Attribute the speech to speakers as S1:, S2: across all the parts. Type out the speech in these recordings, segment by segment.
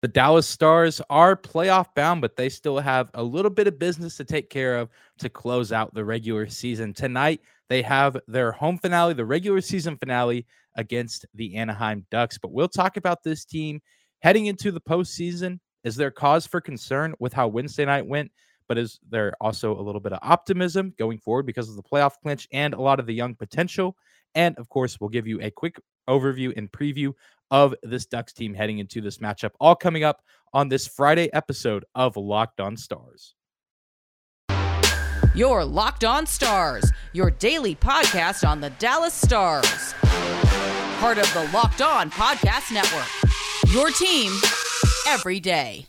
S1: The Dallas Stars are playoff bound, but they still have a little bit of business to take care of to close out the regular season. Tonight, they have their home finale, the regular season finale against the Anaheim Ducks. But we'll talk about this team heading into the postseason. Is there cause for concern with how Wednesday night went? But is there also a little bit of optimism going forward because of the playoff clinch and a lot of the young potential? And of course, we'll give you a quick overview and preview of this Ducks team heading into this matchup, all coming up on this Friday episode of Locked On Stars.
S2: Your Locked On Stars, your daily podcast on the Dallas Stars. Part of the Locked On Podcast Network. Your team every day.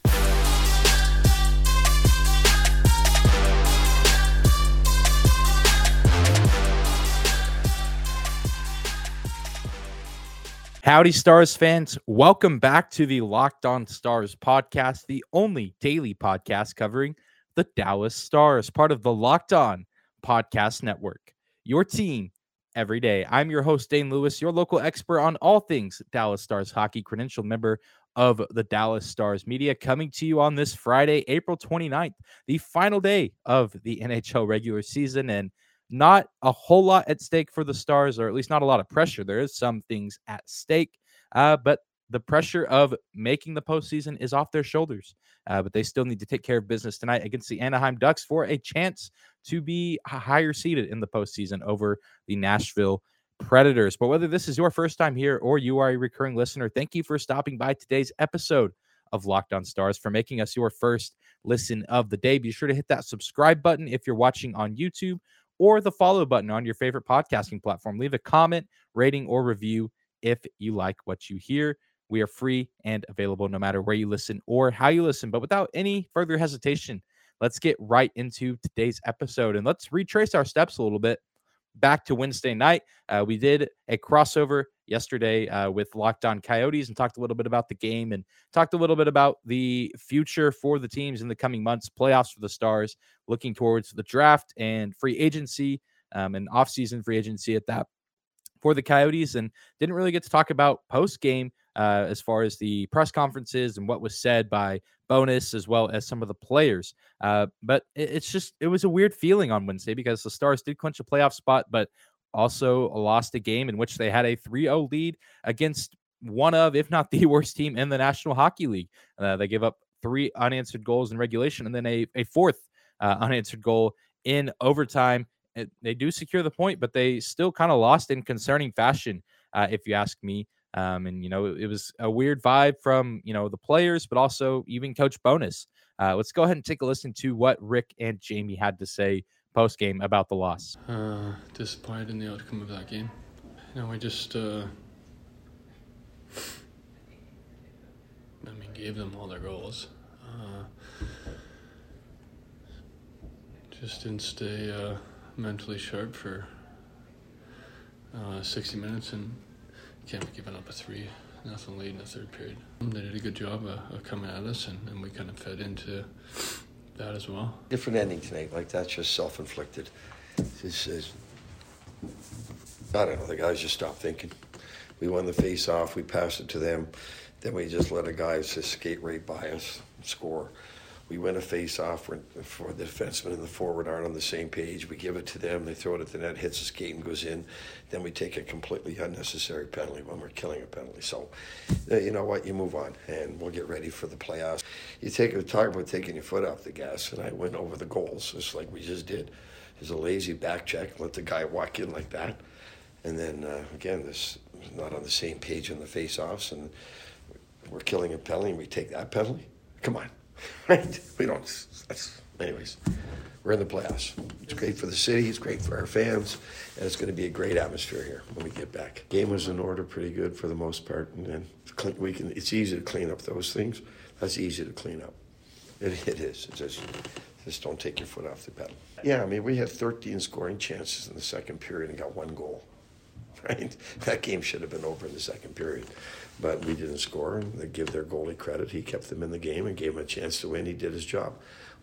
S1: Howdy, Stars fans. Welcome back to the Locked On Stars podcast, the only daily podcast covering the Dallas Stars, part of the Locked On Podcast Network. Your team every day. I'm your host, Dane Lewis, your local expert on all things Dallas Stars hockey, credentialed member of the Dallas Stars Media, coming to you on this Friday, April 29th, the final day of the NHL regular season. And not a whole lot at stake for the Stars, or at least not a lot of pressure. There is some things at stake, uh, but the pressure of making the postseason is off their shoulders. Uh, but they still need to take care of business tonight against the Anaheim Ducks for a chance to be higher seeded in the postseason over the Nashville Predators. But whether this is your first time here or you are a recurring listener, thank you for stopping by today's episode of Locked On Stars for making us your first listen of the day. Be sure to hit that subscribe button if you're watching on YouTube or the follow button on your favorite podcasting platform. Leave a comment, rating, or review if you like what you hear. We are free and available no matter where you listen or how you listen. But without any further hesitation, let's get right into today's episode and let's retrace our steps a little bit back to Wednesday night. Uh, we did a crossover yesterday uh, with Locked On Coyotes and talked a little bit about the game and talked a little bit about the future for the teams in the coming months, playoffs for the Stars, looking towards the draft and free agency um, and offseason free agency at that for the Coyotes and didn't really get to talk about post game uh, as far as the press conferences and what was said by Bowness as well as some of the players. Uh, but it, it's just it was a weird feeling on Wednesday because the Stars did clinch a playoff spot, but also lost a game in which they had a 3-0 lead against one of, if not the worst team in the National Hockey League. Uh, they gave up three unanswered goals in regulation and then a, a fourth uh, unanswered goal in overtime. It, they do secure the point, but they still kind of lost in concerning fashion, uh, if you ask me. Um, and you know, it, it, was a weird vibe from you know the players, but also even Coach Bowness. Uh, let's go ahead and take a listen to what Rick and Jamie had to say post game about the loss.
S3: Uh, disappointed in the outcome of that game. You know, we just, uh, I mean, gave them all their goals. Uh, just didn't stay uh, mentally sharp for uh, 60 minutes and can't be giving up a three nothing lead in the third period. Um, they did a good job of, of coming at us, and, and we kind of fed into that as well.
S4: Different ending tonight, like that's just self inflicted. This is, I don't know, the guys just stopped thinking. We won the face off, we passed it to them, then we just let a guy just skate right by us, score we win a face off for, the defenseman and the forward aren't on the same page. We give it to them, they throw it at the net, hits the skate and goes in. Then we take a completely unnecessary penalty when we're killing a penalty. So, uh, you know what? You move on, and we'll get ready for the playoffs. You take talk about taking your foot off the gas, and I went over the goals just like we just did. There's a lazy back check, let the guy walk in like that, and then uh, again, this not on the same page in the face-offs, and we're killing a penalty, and we take that penalty. Come on right? We don't. That's, anyways, we're in the playoffs. It's great for the city. It's great for our fans, and it's going to be a great atmosphere here when we get back. Game was in order, pretty good for the most part, and then we can. It's easy to clean up those things. That's easy to clean up. It, it is. It's just, just don't take your foot off the pedal. Yeah, I mean, we had 13 scoring chances in the second period and got one goal. right? That game should have been over in the second period. But we didn't score, and they give their goalie credit. He kept them in the game and gave them a chance to win. He did his job.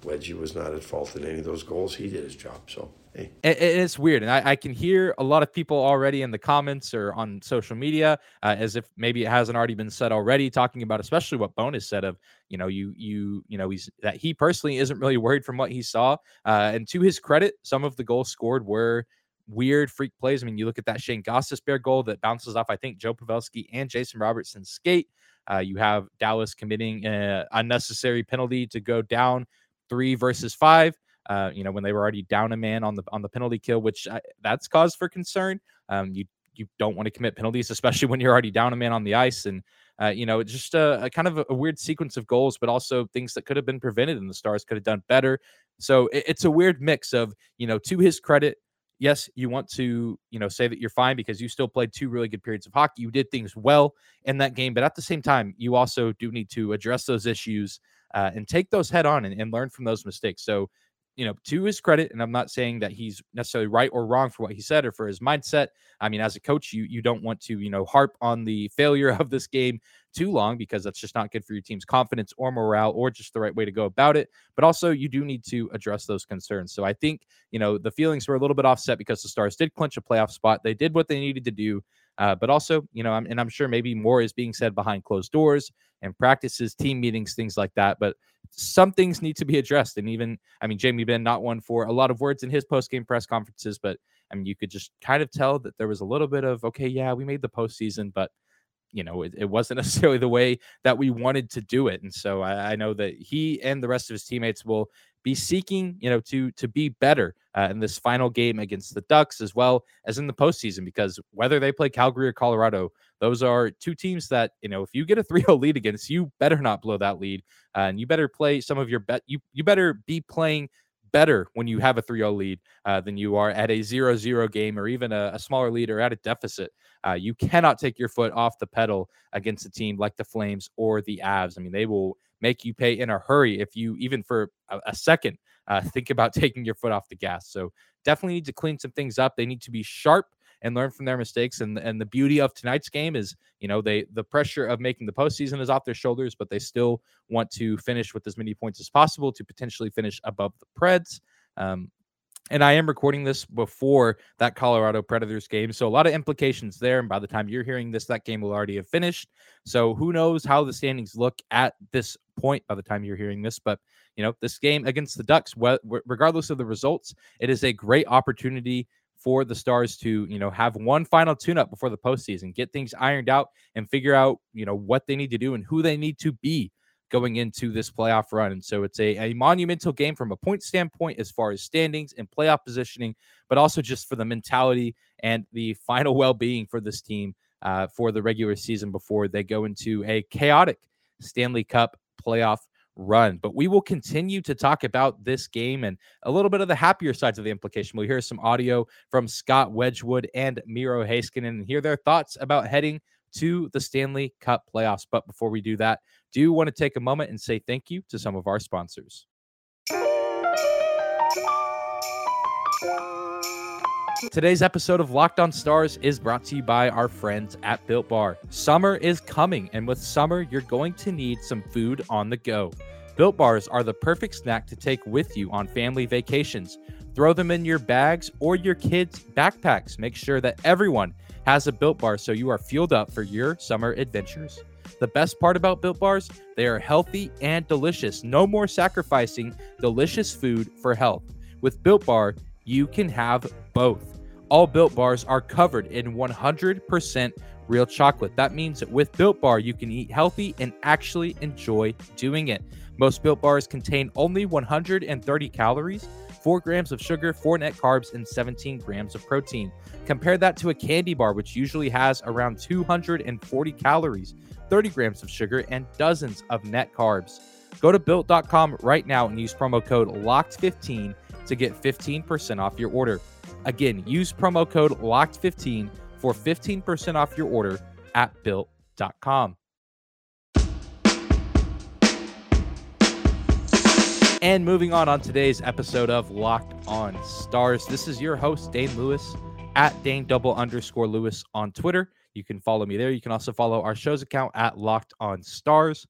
S4: Wedgie was not at fault in any of those goals. He did his job. So, hey.
S1: and it's weird. And I, I, can hear a lot of people already in the comments or on social media uh, as if maybe it hasn't already been said already, talking about especially what Bowness said of, you know, you, you, you know, he's that he personally isn't really worried from what he saw. Uh, and to his credit, some of the goals scored were weird freak plays. I mean, you look at that Shane Gostisbehere goal that bounces off, I think, Joe Pavelski and Jason Robertson skate. Uh, you have Dallas committing an unnecessary penalty to go down three versus five. Uh, you know, when they were already down a man on the on the penalty kill, which uh, that's cause for concern. Um, you you don't want to commit penalties, especially when you're already down a man on the ice. And uh, you know, it's just a, a kind of a, a, weird sequence of goals, but also things that could have been prevented, and the Stars could have done better. So it, it's a weird mix of you know, to his credit, yes, you want to, you know, say that you're fine because you still played two really good periods of hockey. You did things well in that game, but at the same time, you also do need to address those issues uh, and take those head on and, and learn from those mistakes. So, you know, to his credit, and I'm not saying that he's necessarily right or wrong for what he said or for his mindset. I mean, as a coach, you you don't want to, you know, harp on the failure of this game too long because that's just not good for your team's confidence or morale or just the right way to go about it. But also, you do need to address those concerns. So I think, you know, the feelings were a little bit offset because the Stars did clinch a playoff spot. They did what they needed to do. Uh, but also, you know, I'm, and I'm sure maybe more is being said behind closed doors and practices, team meetings, things like that. But some things need to be addressed. And even, I mean, Jamie Benn, not one for a lot of words in his post game press conferences, but I mean, you could just kind of tell that there was a little bit of, okay, yeah, we made the postseason, but you know, it, it, wasn't necessarily the way that we wanted to do it. And so I, I, know that he and the rest of his teammates will be seeking, you know, to to be better uh, in this final game against the Ducks as well as in the postseason. Because whether they play Calgary or Colorado, those are two teams that you know if you get a 3-0 lead against, you better not blow that lead, uh, and you better play some of your bet. You you better be playing better when you have a 3-0 lead uh, than you are at a 0-0 game or even a, a smaller lead or at a deficit. Uh, you cannot take your foot off the pedal against a team like the Flames or the Avs. I mean, they will make you pay in a hurry if you even for a, a second uh, think about taking your foot off the gas. So definitely need to clean some things up. They need to be sharp and learn from their mistakes. And and the beauty of tonight's game is, you know, they the pressure of making the postseason is off their shoulders, but they still want to finish with as many points as possible to potentially finish above the Preds. Um, and I am recording this before that Colorado Predators game. So a lot of implications there. And by the time you're hearing this, that game will already have finished. So who knows how the standings look at this point by the time you're hearing this. But, you know, this game against the Ducks, regardless of the results, it is a great opportunity for the Stars to, you know, have one final tune up before the postseason, get things ironed out and figure out, you know, what they need to do and who they need to be going into this playoff run. And so it's a, a monumental game from a point standpoint as far as standings and playoff positioning, but also just for the mentality and the final well being for this team uh, for the regular season before they go into a chaotic Stanley Cup playoff run. But we will continue to talk about this game and a little bit of the happier sides of the implication. We'll hear some audio from Scott Wedgewood and Miro Heiskanen and hear their thoughts about heading to the Stanley Cup playoffs. But before we do that, do you want to take a moment and say thank you to some of our sponsors. Today's episode of Locked On Stars is brought to you by our friends at Built Bar. Summer is coming, and with summer, you're going to need some food on the go. Built Bars are the perfect snack to take with you on family vacations. Throw them in your bags or your kids' backpacks. Make sure that everyone has a Built Bar so you are fueled up for your summer adventures. The best part about Built Bars, they are healthy and delicious. No more sacrificing delicious food for health. With Built Bar, you can have both. All Built Bars are covered in 100% real chocolate. That means that with Built Bar, you can eat healthy and actually enjoy doing it. Most Built Bars contain only 130 calories, 4 grams of sugar, 4 net carbs, and 17 grams of protein. Compare that to a candy bar, which usually has around 240 calories, 30 grams of sugar, and dozens of net carbs. Go to built.com right now and use promo code LOCKED15 to get 15% off your order. Again, use promo code LOCKED15 for 15% off your order at built.com. And moving on on today's episode of Locked On Stars, this is your host, Dane Lewis at Dane double underscore Lewis on Twitter. You can follow me there. You can also follow our show's account at Locked On Stars.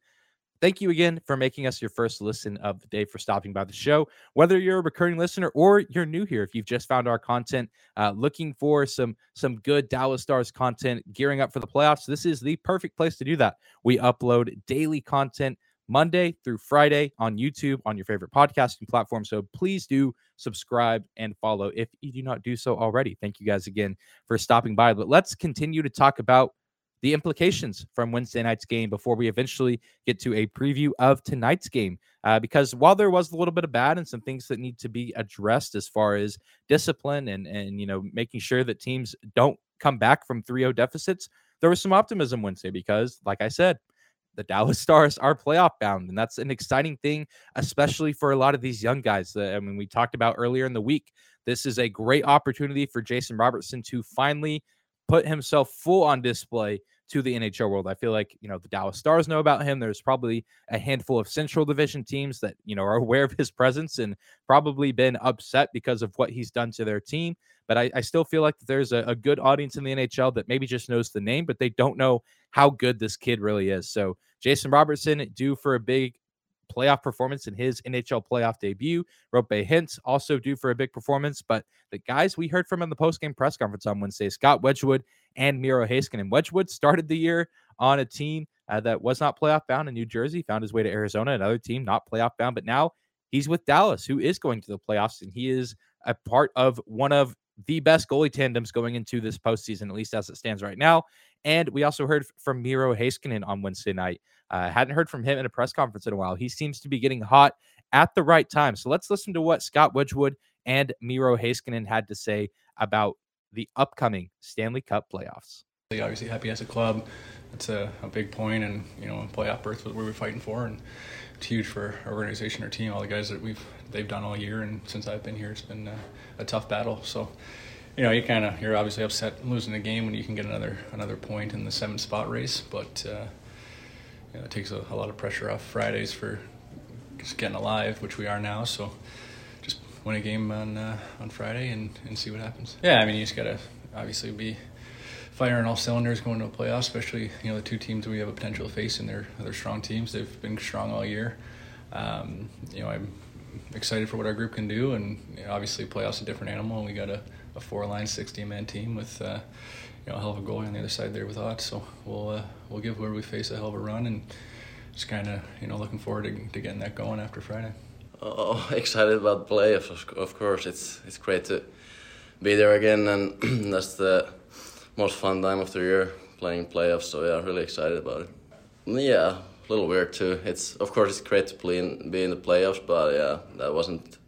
S1: Thank you again for making us your first listen of the day for stopping by the show. Whether you're a recurring listener or you're new here, if you've just found our content, uh, looking for some some good Dallas Stars content, gearing up for the playoffs, this is the perfect place to do that. We upload daily content Monday through Friday on YouTube on your favorite podcasting platform. So please do subscribe and follow if you do not do so already. Thank you guys again for stopping by. But let's continue to talk about the implications from Wednesday night's game before we eventually get to a preview of tonight's game. Uh, because while there was a little bit of bad and some things that need to be addressed as far as discipline and and you know making sure that teams don't come back from 3-0 deficits, there was some optimism Wednesday because, like I said, the Dallas Stars are playoff bound, and that's an exciting thing, especially for a lot of these young guys. I mean, we talked about earlier in the week. This is a great opportunity for Jason Robertson to finally put himself full on display to the NHL world. I feel like, you know, the Dallas Stars know about him. There's probably a handful of Central Division teams that, you know, are aware of his presence and probably been upset because of what he's done to their team. But I, I still feel like there's a, a good audience in the NHL that maybe just knows the name, but they don't know how good this kid really is. So Jason Robertson due for a big playoff performance in his NHL playoff debut. Roope Hintz also due for a big performance, but the guys we heard from in the postgame press conference on Wednesday, Scott Wedgewood and Miro Heiskanen. Wedgewood started the year on a team uh, that was not playoff bound in New Jersey, found his way to Arizona, another team not playoff bound, but now he's with Dallas, who is going to the playoffs, and he is a part of one of the best goalie tandems going into this postseason, at least as it stands right now. And we also heard from Miro Heiskanen on Wednesday night. Uh, hadn't heard from him in a press conference in a while. He seems to be getting hot at the right time. So let's listen to what Scott Wedgewood and Miro Heiskanen had to say about the upcoming Stanley Cup playoffs.
S5: Obviously, happy as a club. That's a, a big point, and you know, playoff berth was what we're fighting for, and it's huge for our organization, our team, all the guys that we've they've done all year, and since I've been here, it's been a, a tough battle. So, you know, you kind of you're obviously upset losing the game when you can get another another point in the seventh spot race, but uh, you know, it takes a, a lot of pressure off Fridays for just getting alive, which we are now. So, win a game on uh, on Friday and and see what happens. Yeah, I mean, you just gotta obviously be firing all cylinders going to a playoff, especially you know the two teams we have a potential to face and they're they're strong teams. They've been strong all year. Um, you know, I'm excited for what our group can do, and you know, obviously playoffs a different animal. And we got a, a four line, sixty man team with uh, you know a hell of a goalie on the other side there with Ott. So we'll uh, we'll give whoever we face a hell of a run, and just kind of you know looking forward to, to getting that going after Friday.
S6: Oh, excited about playoffs! Of course, it's it's great to be there again, and that's the most fun time of the year playing playoffs. So yeah, really excited about it. Yeah, a little weird too. It's of course it's great to play in, be in the playoffs, but yeah, that wasn't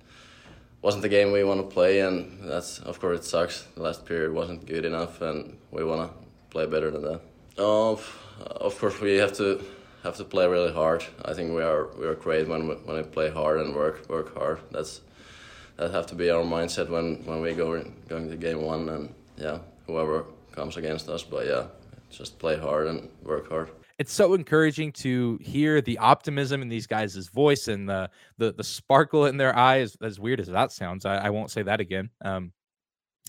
S6: wasn't the game we want to play, and that's of course it sucks. The last period wasn't good enough, and we want to play better than that. Oh, of course we have to have to play really hard. I think we are we are great when we, when we play hard and work work hard. That's that have to be our mindset when when we go going to game one, and yeah, whoever comes against us. But yeah, just play hard and work hard
S1: it's so encouraging to hear the optimism in these guys' voice and the the the sparkle in their eyes. As weird as that sounds, I, I won't say that again. Um,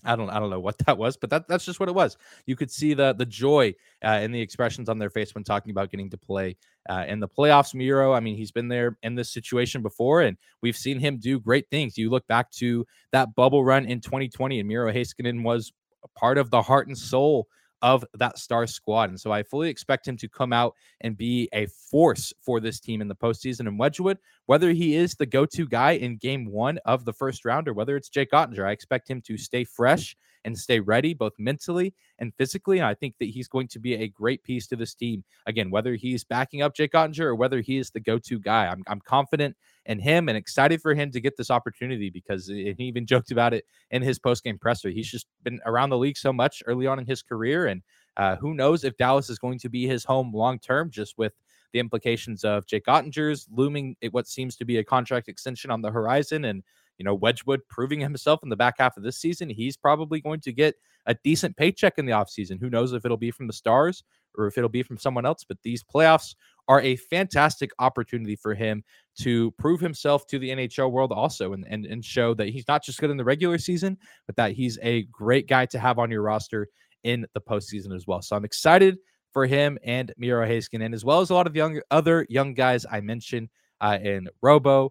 S1: I don't I don't know what that was, but that that's just what it was. You could see the the joy uh, in the expressions on their face when talking about getting to play uh, in the playoffs. Miro, I mean, he's been there in this situation before, and we've seen him do great things. You look back to that bubble run in 2020, and Miro Heiskanen was a part of the heart and soul of that star squad. And so I fully expect him to come out and be a force for this team in the postseason. And Wedgewood, whether he is the go to guy in game one of the first round or whether it's Jake Oettinger, I expect him to stay fresh and stay ready both mentally and physically. And I think that he's going to be a great piece to this team. Again, whether he's backing up Jake Oettinger or whether he is the go to guy, I'm, I'm confident in him and excited for him to get this opportunity because he even joked about it in his post game presser. He's just been around the league so much early on in his career. And uh, who knows if Dallas is going to be his home long term, just with the implications of Jake Oettinger's looming what seems to be a contract extension on the horizon and you know, Wedgewood proving himself in the back half of this season, he's probably going to get a decent paycheck in the offseason. Who knows if it'll be from the Stars or if it'll be from someone else, but these playoffs are a fantastic opportunity for him to prove himself to the NHL world also and, and, and show that he's not just good in the regular season, but that he's a great guy to have on your roster in the postseason as well. So I'm excited for him and Miro Heiskanen, as well as a lot of young other young guys I mentioned uh, in Robo,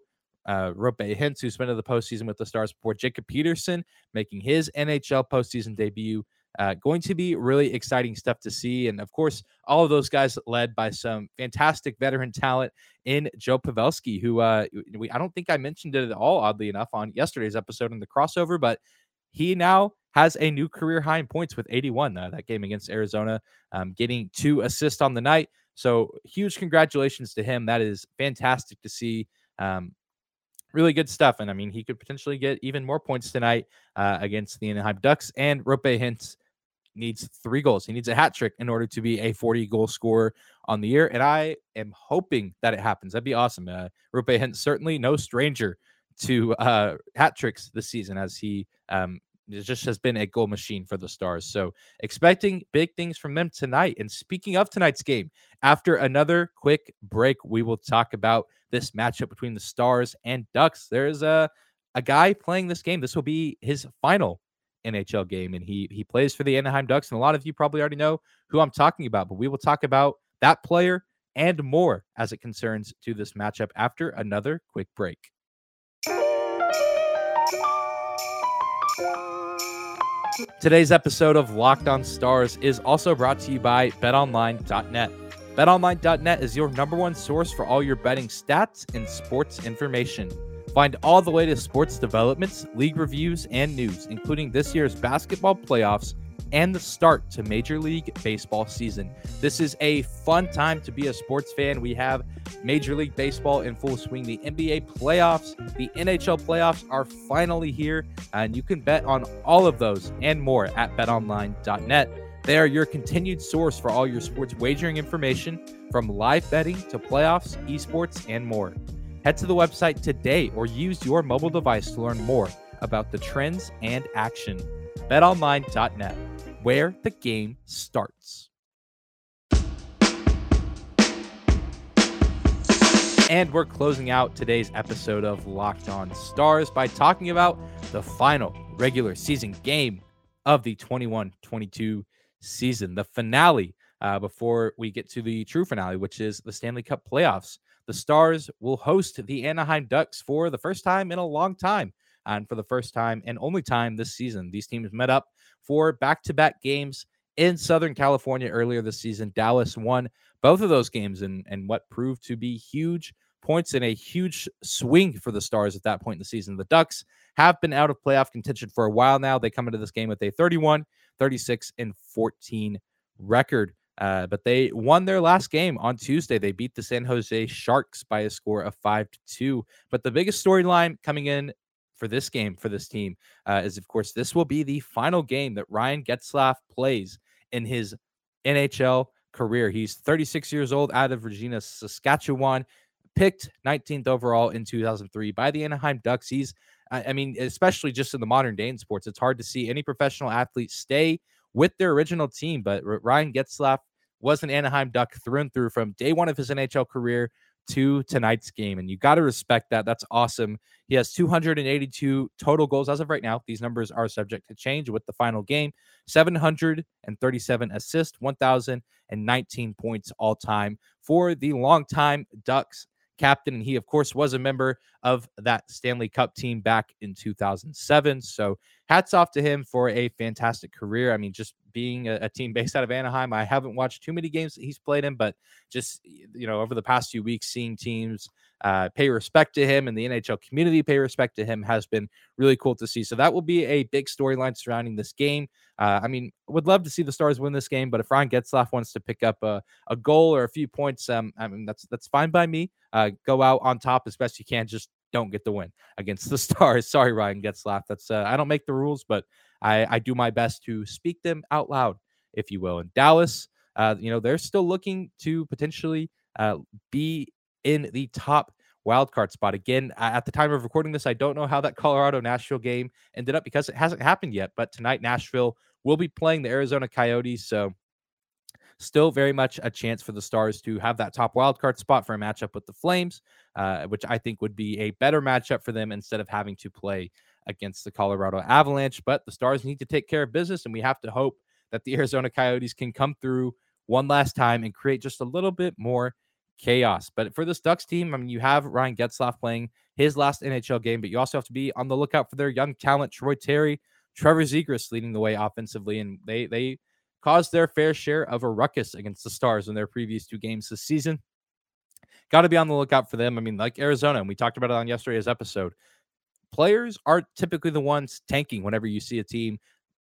S1: uh, Roope Hintz, who's been in the postseason with the Stars before, Jacob Peterson making his NHL postseason debut. Uh, going to be really exciting stuff to see. And of course, all of those guys led by some fantastic veteran talent in Joe Pavelski, who uh, we, I don't think I mentioned it at all, oddly enough, on yesterday's episode in the crossover, but he now has a new career high in points with 81. Uh, that game against Arizona, um, getting two assists on the night. So huge congratulations to him. That is fantastic to see. Um, really good stuff. And I mean, he could potentially get even more points tonight uh, against the Anaheim Ducks. And Roope Hintz needs three goals. He needs a hat trick in order to be a 40 goal scorer on the year. And I am hoping that it happens. That'd be awesome. Uh, Roope Hintz, certainly no stranger to uh, hat tricks this season as he um, just has been a goal machine for the Stars. So expecting big things from them tonight. And speaking of tonight's game, after another quick break, we will talk about this matchup between the Stars and Ducks. There's a a guy playing this game. This will be his final NHL game, and he he plays for the Anaheim Ducks. And a lot of you probably already know who I'm talking about, but we will talk about that player and more as it concerns to this matchup after another quick break. Today's episode of Locked On Stars is also brought to you by betonline.net. BetOnline.net is your number one source for all your betting stats and sports information. Find all the latest sports developments, league reviews, and news, including this year's basketball playoffs and the start to Major League Baseball season. This is a fun time to be a sports fan. We have Major League Baseball in full swing. The NBA playoffs, the NHL playoffs are finally here, and you can bet on all of those and more at betonline.net. They are your continued source for all your sports wagering information from live betting to playoffs, esports, and more. Head to the website today or use your mobile device to learn more about the trends and action. BetOnline.net, where the game starts. And we're closing out today's episode of Locked On Stars by talking about the final regular season game of the 21 22 season, the finale. Uh, before we get to the true finale, which is the Stanley Cup playoffs, the Stars will host the Anaheim Ducks for the first time in a long time. And for the first time and only time this season, these teams met up for back to back games in Southern California earlier this season. Dallas won both of those games and, and what proved to be huge points in a huge swing for the Stars at that point in the season. The Ducks have been out of playoff contention for a while now. They come into this game with a 31, 36, and 14 record. Uh, but they won their last game on Tuesday. They beat the San Jose Sharks by a score of five to two. But the biggest storyline coming in for this game for this team uh, is, of course, this will be the final game that Ryan Getzlaf plays in his NHL career. He's 36 years old out of Regina, Saskatchewan, picked 19th overall in 2003 by the Anaheim Ducks. He's, I mean, especially just in the modern day in sports, it's hard to see any professional athlete stay with their original team. But Ryan Getzlaf was an Anaheim Duck through and through from day one of his NHL career to tonight's game. And you got to respect that. That's awesome. He has 282 total goals as of right now. These numbers are subject to change with the final game 737 assists, 1,019 points all time for the longtime Ducks captain. And he, of course, was a member of that Stanley Cup team back in 2007. So hats off to him for a fantastic career. I mean, just being a, a, team based out of Anaheim, I haven't watched too many games that he's played in, but just, you know, over the past few weeks, seeing teams uh, pay respect to him and the NHL community pay respect to him has been really cool to see. So that will be a big storyline surrounding this game. Uh, I mean, would love to see the Stars win this game, but if Ryan Getzlaf wants to pick up a, a goal or a few points, um, I mean, that's that's fine by me. Uh, go out on top as best you can. Just don't get the win against the Stars. Sorry, Ryan Getzlaf. That's uh, I don't make the rules, but I, I do my best to speak them out loud, if you will. And Dallas, uh, you know, they're still looking to potentially uh, be in the top wild card spot. Again, at the time of recording this, I don't know how that Colorado Nashville game ended up because it hasn't happened yet. But tonight, Nashville will be playing the Arizona Coyotes. So still very much a chance for the Stars to have that top wildcard spot for a matchup with the Flames, uh, which I think would be a better matchup for them instead of having to play against the Colorado Avalanche. But the Stars need to take care of business, and we have to hope that the Arizona Coyotes can come through one last time and create just a little bit more chaos. But for this Ducks team, I mean, you have Ryan Getzlaf playing his last NHL game, but you also have to be on the lookout for their young talent, Troy Terry, Trevor Zegras leading the way offensively, and they they caused their fair share of a ruckus against the Stars in their previous two games this season. Got to be on the lookout for them. I mean, like Arizona, and we talked about it on yesterday's episode. Players are typically the ones tanking whenever you see a team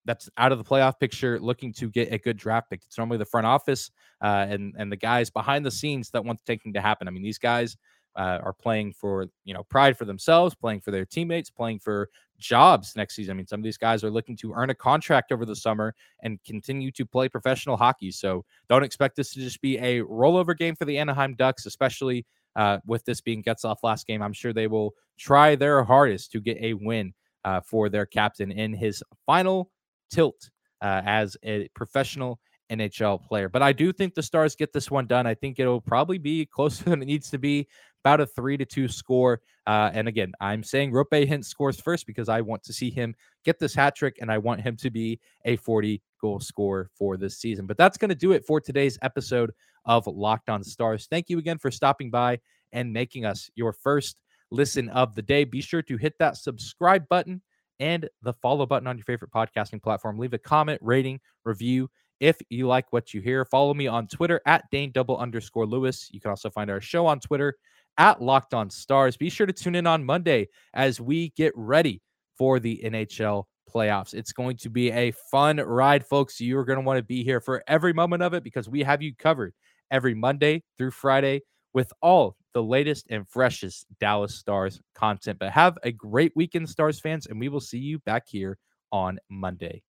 S1: that's out of the playoff picture looking to get a good draft pick. It's normally the front office uh, and and the guys behind the scenes that want the tanking to happen. I mean, these guys uh, are playing for you know pride for themselves, playing for their teammates, playing for jobs next season. I mean, some of these guys are looking to earn a contract over the summer and continue to play professional hockey. So don't expect this to just be a rollover game for the Anaheim Ducks, especially uh, with this being Getzlaf last game. I'm sure they will try their hardest to get a win uh, for their captain in his final tilt uh, as a professional NHL player. But I do think the Stars get this one done. I think it'll probably be closer than it needs to be, about a three to two score. Uh, and again, I'm saying Roope Hintz scores first because I want to see him get this hat trick and I want him to be a 40 goal scorer for this season. But that's going to do it for today's episode of Locked On Stars. Thank you again for stopping by and making us your first listen of the day. Be sure to hit that subscribe button and the follow button on your favorite podcasting platform. Leave a comment, rating, review if you like what you hear. Follow me on Twitter at Dane double underscore Lewis. You can also find our show on Twitter at Locked On Stars. Be sure to tune in on Monday as we get ready for the NHL playoffs. It's going to be a fun ride, folks. You're going to want to be here for every moment of it because we have you covered every Monday through Friday with all the latest and freshest Dallas Stars content. But have a great weekend, Stars fans, and we will see you back here on Monday.